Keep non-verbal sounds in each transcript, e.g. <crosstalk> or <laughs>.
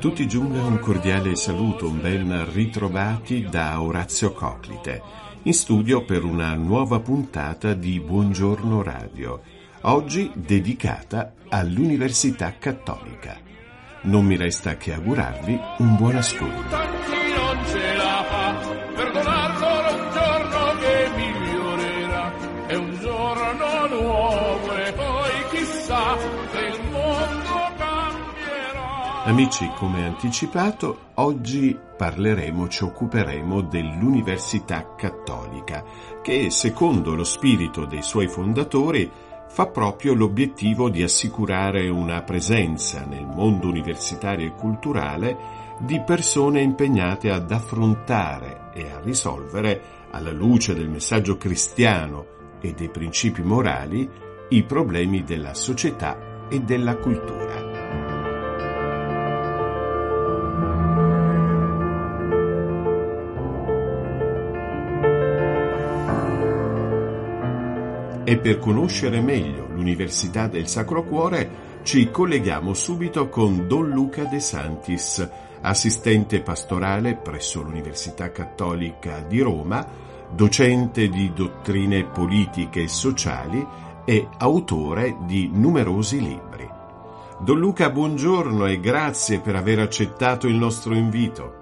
tutti giunga un cordiale saluto, un ben ritrovati da Orazio Coclite, in studio per una nuova puntata di Buongiorno Radio, oggi dedicata all'Università Cattolica. Non mi resta che augurarvi un buon ascolto. È un giorno nuovo e poi chissà se il mondo. Amici, come anticipato, oggi parleremo, ci occuperemo dell'Università Cattolica, che secondo lo spirito dei suoi fondatori fa proprio l'obiettivo di assicurare una presenza nel mondo universitario e culturale di persone impegnate ad affrontare e a risolvere, alla luce del messaggio cristiano e dei principi morali, i problemi della società e della cultura. E per conoscere meglio l'Università del Sacro Cuore ci colleghiamo subito con Don Luca De Santis, assistente pastorale presso l'Università Cattolica di Roma, docente di dottrine politiche e sociali e autore di numerosi libri. Don Luca, buongiorno e grazie per aver accettato il nostro invito.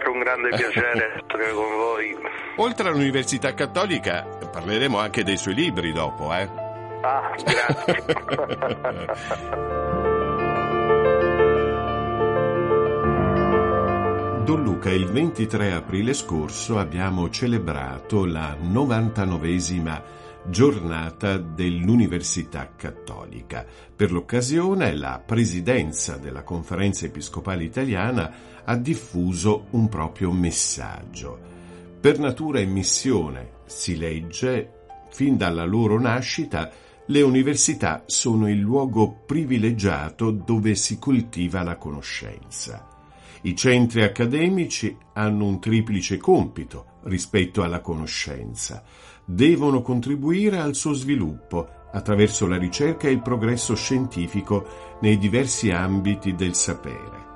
Sempre un grande <laughs> piacere essere con voi. Oltre all'Università Cattolica parleremo anche dei suoi libri dopo, eh? Ah, grazie. <laughs> Don Luca, il 23 aprile scorso abbiamo celebrato la 99esima giornata dell'Università Cattolica. Per l'occasione la Presidenza della Conferenza Episcopale Italiana ha diffuso un proprio messaggio. Per natura e missione, si legge, fin dalla loro nascita, le università sono il luogo privilegiato dove si coltiva la conoscenza. I centri accademici hanno un triplice compito rispetto alla conoscenza. Devono contribuire al suo sviluppo attraverso la ricerca e il progresso scientifico nei diversi ambiti del sapere.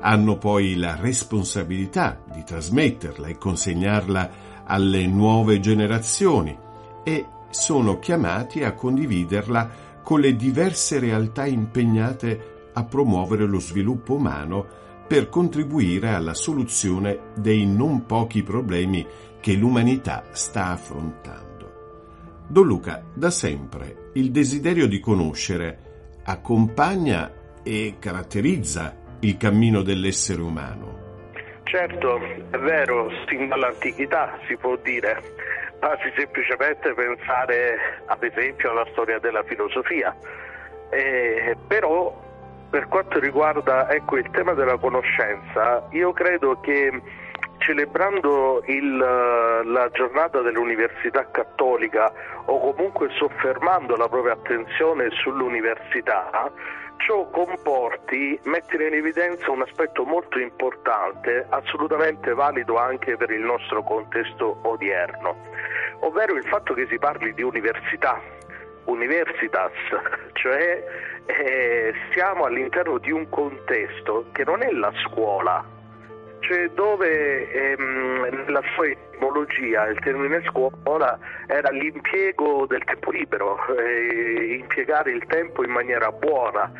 Hanno poi la responsabilità di trasmetterla e consegnarla alle nuove generazioni e sono chiamati a condividerla con le diverse realtà impegnate a promuovere lo sviluppo umano per contribuire alla soluzione dei non pochi problemi che l'umanità sta affrontando. Don Luca, da sempre, il desiderio di conoscere accompagna e caratterizza il cammino dell'essere umano. certo, è vero, sin dall'antichità si può dire. Basti semplicemente pensare ad esempio alla storia della filosofia. Eh, però per quanto riguarda ecco, il tema della conoscenza, io credo che celebrando il, la giornata dell'Università Cattolica o comunque soffermando la propria attenzione sull'università, ciò comporti mettere in evidenza un aspetto molto importante, assolutamente valido anche per il nostro contesto odierno, ovvero il fatto che si parli di università, universitas, <laughs> cioè eh, siamo all'interno di un contesto che non è la scuola, cioè dove ehm, nella sua etimologia il termine scuola era l'impiego del tempo libero, eh, impiegare il tempo in maniera buona,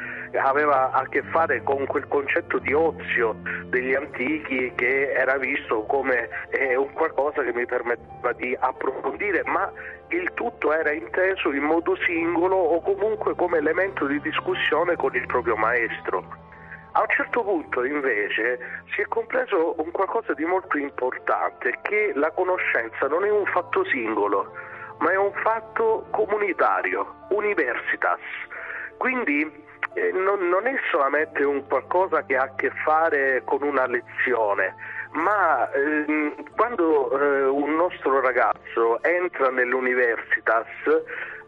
aveva a che fare con quel concetto di ozio degli antichi che era visto come eh, un qualcosa che mi permetteva di approfondire, ma il tutto era inteso in modo singolo o comunque come elemento di discussione con il proprio maestro. A un certo punto invece si è compreso un qualcosa di molto importante, che la conoscenza non è un fatto singolo, ma è un fatto comunitario, universitas. Quindi eh, non, non, è solamente un qualcosa che ha a che fare con una lezione, ma eh, quando eh, un nostro ragazzo entra nell'universitas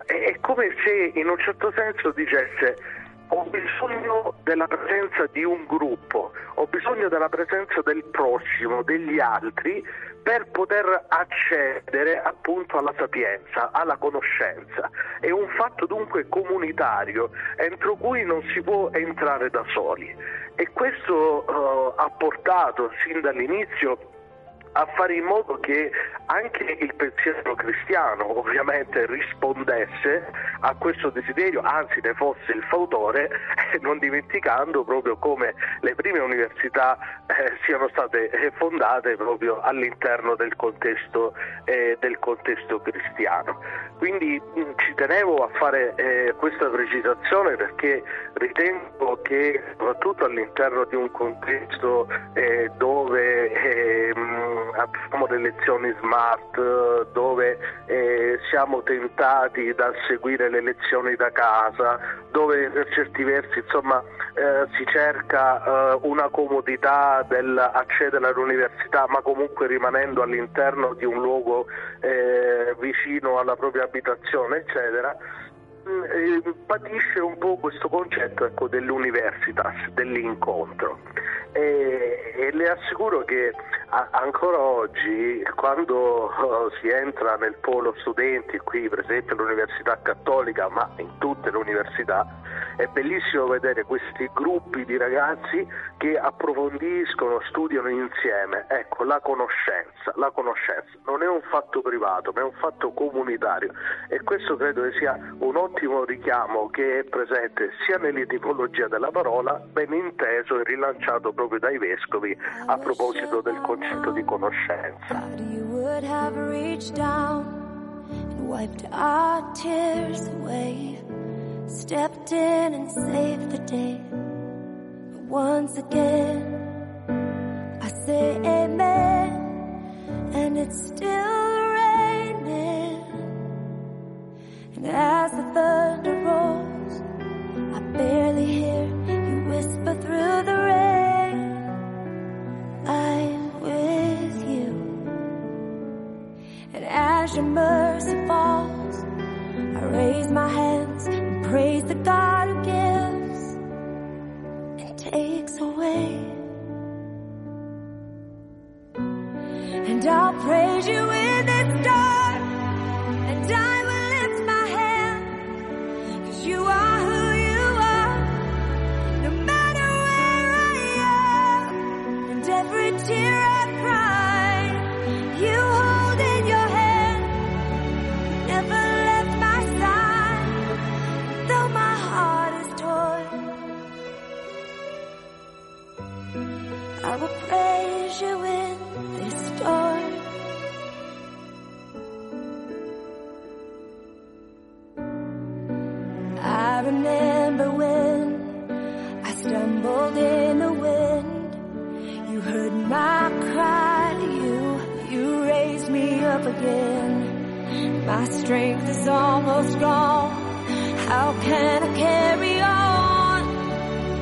è come se in un certo senso dicesse ho bisogno della presenza di un gruppo, ho bisogno della presenza del prossimo, degli altri, per poter accedere appunto alla sapienza, alla conoscenza. È un fatto dunque comunitario entro cui non si può entrare da soli e questo uh, ha portato sin dall'inizio a fare in modo che anche il pensiero cristiano ovviamente rispondesse a questo desiderio, anzi ne fosse il fautore, non dimenticando proprio come le prime università eh, siano state eh, fondate proprio all'interno del contesto, eh, del contesto cristiano. Quindi mh, mm, ci tenevo a fare eh, questa precisazione perché ritengo che soprattutto all'interno di un contesto eh, dove abbiamo le lezioni smart dove eh, siamo tentati da seguire le lezioni da casa, dove per certi versi insomma, eh, si cerca eh, una comodità dell'accedere all'università ma comunque rimanendo all'interno di un luogo eh, vicino alla propria abitazione eccetera eh, patisce un po' questo concetto ecco, dell'universitas, dell'incontro. E, e le assicuro che ancora oggi quando oh, si entra nel polo studenti qui per esempio all'Università Cattolica ma in tutte le università è bellissimo vedere questi gruppi di ragazzi che approfondiscono, studiano insieme. Ecco la conoscenza la conoscenza. Non è un fatto privato ma è un fatto comunitario. E questo credo che sia un richiamo che è presente sia nell'etimologia della parola ben inteso e rilanciato proprio dai vescovi a proposito del concetto di conoscenza. Stepped in and saved the day. But once again, I say amen, and it's still as the thunder rolls, I barely How can I carry on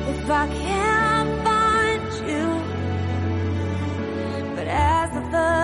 if I can't find you? But as the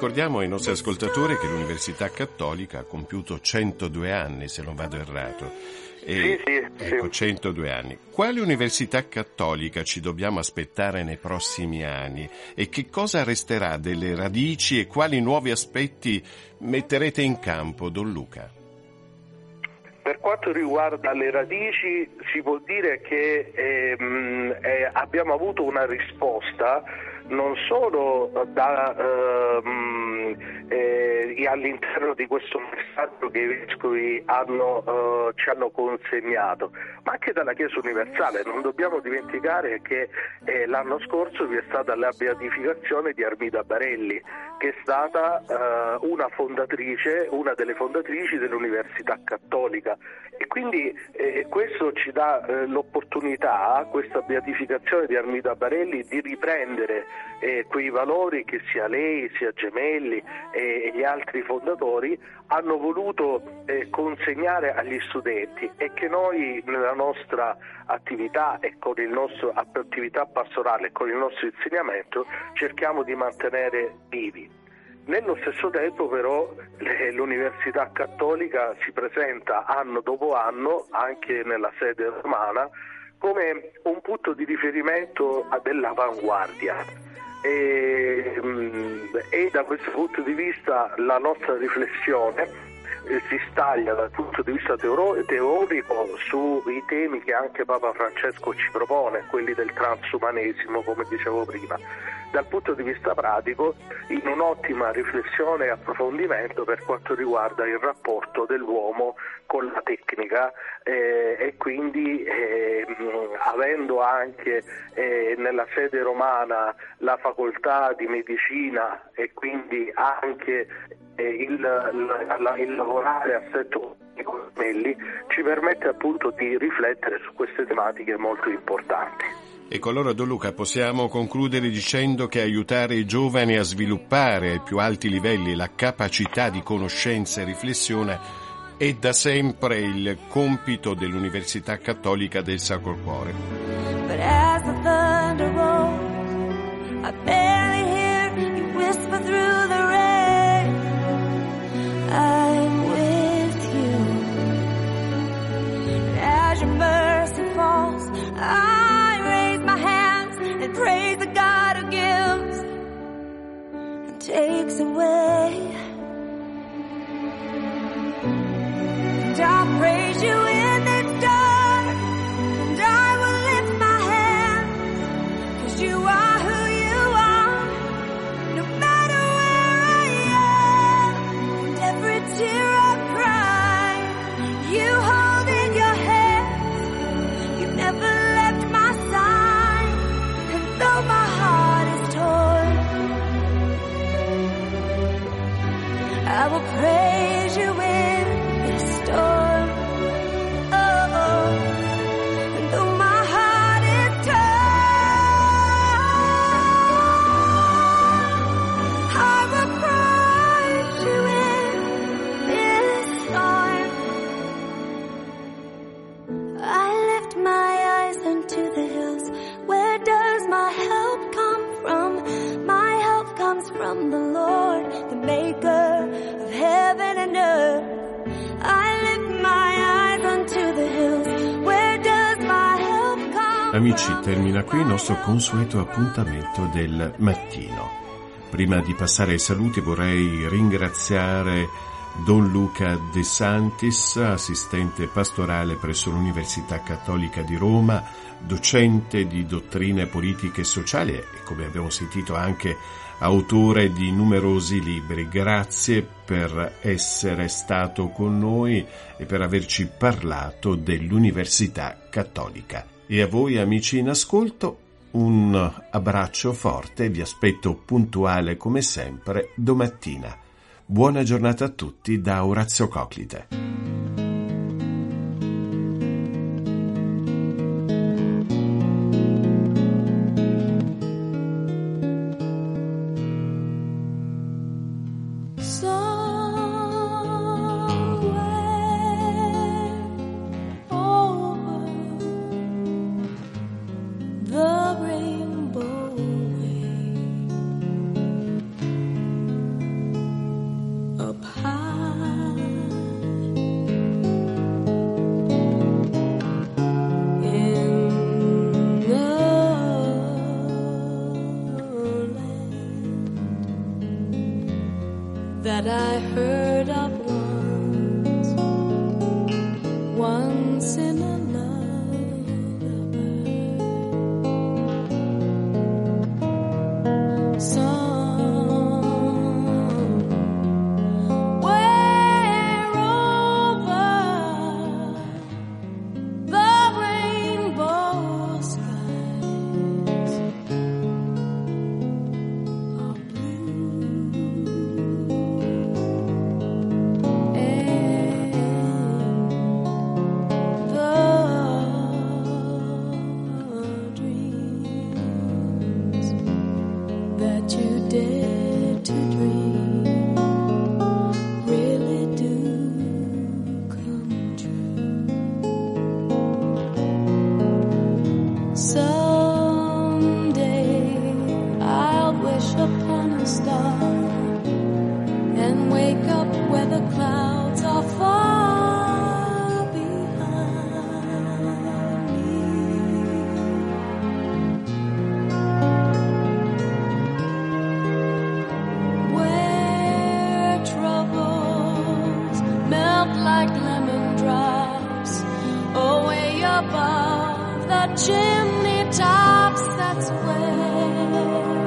ricordiamo ai nostri ascoltatori che l'Università Cattolica ha compiuto 102 anni, se non vado errato. E, sì, sì, ecco, sì. 102 anni. Quale università cattolica ci dobbiamo aspettare nei prossimi anni e che cosa resterà delle radici e quali nuovi aspetti metterete in campo, Don Luca? Per quanto riguarda le radici si può dire che ehm, eh, abbiamo avuto una risposta non solo da, ehm, eh, all'interno di questo messaggio che i vescovi hanno, eh, ci hanno consegnato, ma anche dalla Chiesa universale. Non dobbiamo dimenticare che eh, l'anno scorso vi è stata la beatificazione di Armida Barelli, che è stata eh, una fondatrice, una delle fondatrici dell'Università Cattolica e quindi eh, questo ci dà eh, l'opportunità, questa beatificazione di Armida Barelli, di riprendere eh, quei valori che sia lei, sia Gemelli e gli altri fondatori hanno voluto eh, consegnare agli studenti e che noi nella nostra attività e con il nostro attività pastorale e con il nostro insegnamento cerchiamo di mantenere vivi. Nello stesso tempo però l'Università Cattolica si presenta anno dopo anno anche nella sede romana come un punto di riferimento dell'avanguardia e, mm, e da questo punto di vista la nostra riflessione si staglia dal punto di vista teorico sui temi che anche Papa Francesco ci propone, quelli del transumanesimo, come dicevo prima. Dal punto di vista pratico, in un'ottima riflessione e approfondimento per quanto riguarda il rapporto dell'uomo con la tecnica eh, e quindi eh, avendo anche eh, nella sede romana la facoltà di medicina e quindi anche il, il, il lavorare a setto Melli ci permette appunto di riflettere su queste tematiche molto importanti. Ecco allora Don Luca possiamo concludere dicendo che aiutare i giovani a sviluppare ai più alti livelli la capacità di conoscenza e riflessione è da sempre il compito dell'Università Cattolica del Sacro Cuore. Amici, termina qui il nostro consueto appuntamento del mattino. Prima di passare ai saluti vorrei ringraziare Don Luca De Santis, assistente pastorale presso l'Università Cattolica di Roma, docente di dottrine politiche e sociali e, come abbiamo sentito, anche autore di numerosi libri. Grazie per essere stato con noi e per averci parlato dell'Università Cattolica. E a voi amici in ascolto un abbraccio forte, vi aspetto puntuale come sempre domattina. Buona giornata a tutti da Orazio Coclite. today. melt like lemon drops away above the chimney tops. That's where.